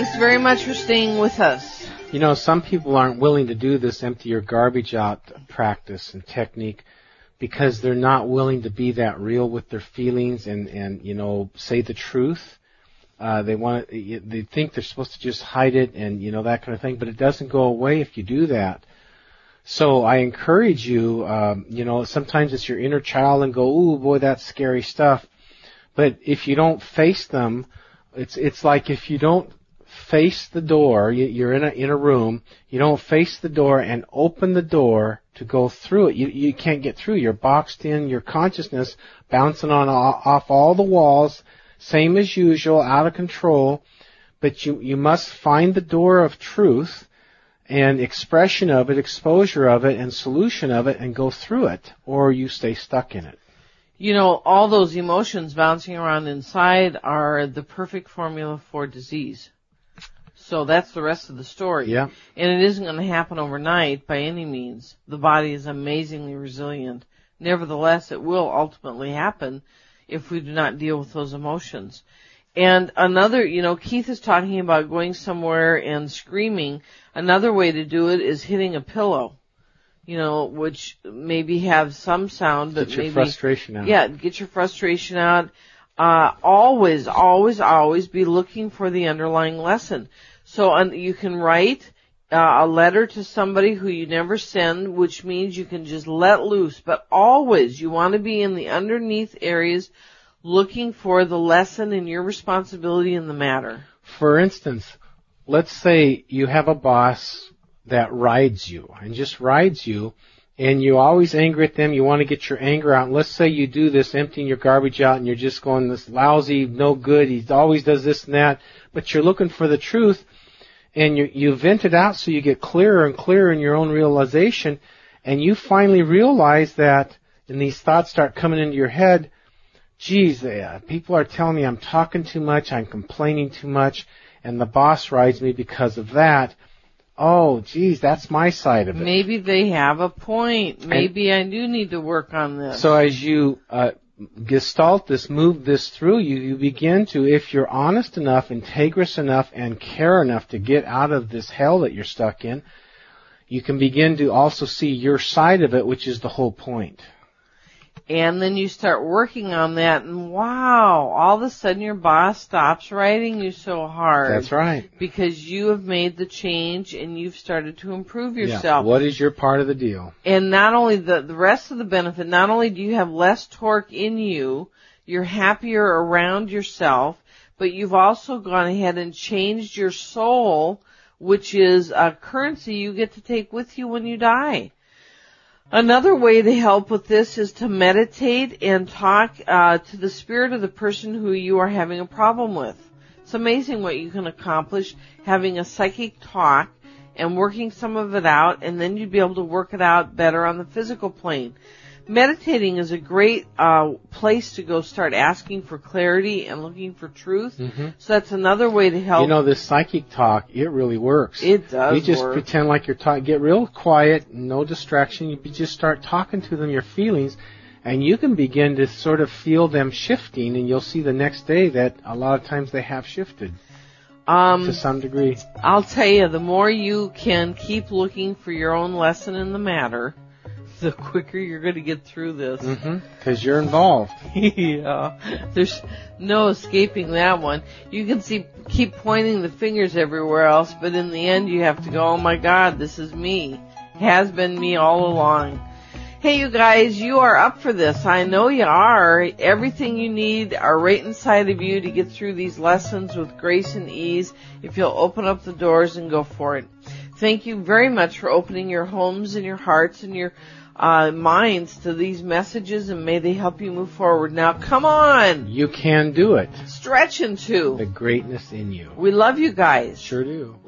Thanks very much for staying with us. You know, some people aren't willing to do this empty your garbage out practice and technique because they're not willing to be that real with their feelings and, and, you know, say the truth. Uh, they want to, they think they're supposed to just hide it and, you know, that kind of thing, but it doesn't go away if you do that. So I encourage you, um, you know, sometimes it's your inner child and go, ooh boy, that's scary stuff. But if you don't face them, it's, it's like if you don't face the door, you're in a, in a room, you don't face the door and open the door to go through it. You, you can't get through. You're boxed in, your consciousness bouncing on off all the walls, same as usual, out of control. But you, you must find the door of truth and expression of it, exposure of it, and solution of it and go through it, or you stay stuck in it. You know, all those emotions bouncing around inside are the perfect formula for disease. So that's the rest of the story. Yeah. And it isn't going to happen overnight by any means. The body is amazingly resilient. Nevertheless, it will ultimately happen if we do not deal with those emotions. And another, you know, Keith is talking about going somewhere and screaming. Another way to do it is hitting a pillow. You know, which maybe have some sound, but get your maybe frustration out. Yeah, get your frustration out. Uh, always, always, always be looking for the underlying lesson. So um, you can write uh, a letter to somebody who you never send, which means you can just let loose. But always, you want to be in the underneath areas looking for the lesson and your responsibility in the matter. For instance, let's say you have a boss that rides you and just rides you and you always angry at them, you want to get your anger out. And let's say you do this emptying your garbage out and you're just going this lousy, no good, he always does this and that, but you're looking for the truth and you, you vent it out so you get clearer and clearer in your own realization, and you finally realize that, and these thoughts start coming into your head, geez, uh, people are telling me I'm talking too much, I'm complaining too much, and the boss rides me because of that. Oh, geez, that's my side of it. Maybe they have a point. Maybe and I do need to work on this. So as you uh, gestalt this, move this through you, you begin to, if you're honest enough, integrous enough, and care enough to get out of this hell that you're stuck in, you can begin to also see your side of it, which is the whole point and then you start working on that and wow, all of a sudden your boss stops writing you so hard. That's right. Because you have made the change and you've started to improve yourself. Yeah. What is your part of the deal? And not only the, the rest of the benefit, not only do you have less torque in you, you're happier around yourself, but you've also gone ahead and changed your soul, which is a currency you get to take with you when you die. Another way to help with this is to meditate and talk uh, to the spirit of the person who you are having a problem with. It's amazing what you can accomplish having a psychic talk and working some of it out, and then you'd be able to work it out better on the physical plane meditating is a great uh, place to go start asking for clarity and looking for truth. Mm-hmm. So that's another way to help. You know, this psychic talk, it really works. It does. You just work. pretend like you're talking, get real quiet, no distraction. You just start talking to them your feelings, and you can begin to sort of feel them shifting, and you'll see the next day that a lot of times they have shifted. Um, to some degree. I'll tell you, the more you can keep looking for your own lesson in the matter, the quicker you're going to get through this. Because mm-hmm, you're involved. yeah. There's no escaping that one. You can see, keep pointing the fingers everywhere else, but in the end you have to go, oh my god, this is me. It has been me all along. Hey you guys, you are up for this. I know you are. Everything you need are right inside of you to get through these lessons with grace and ease if you'll open up the doors and go for it. Thank you very much for opening your homes and your hearts and your uh, minds to these messages and may they help you move forward. Now, come on! You can do it. Stretch into the greatness in you. We love you guys. Sure do.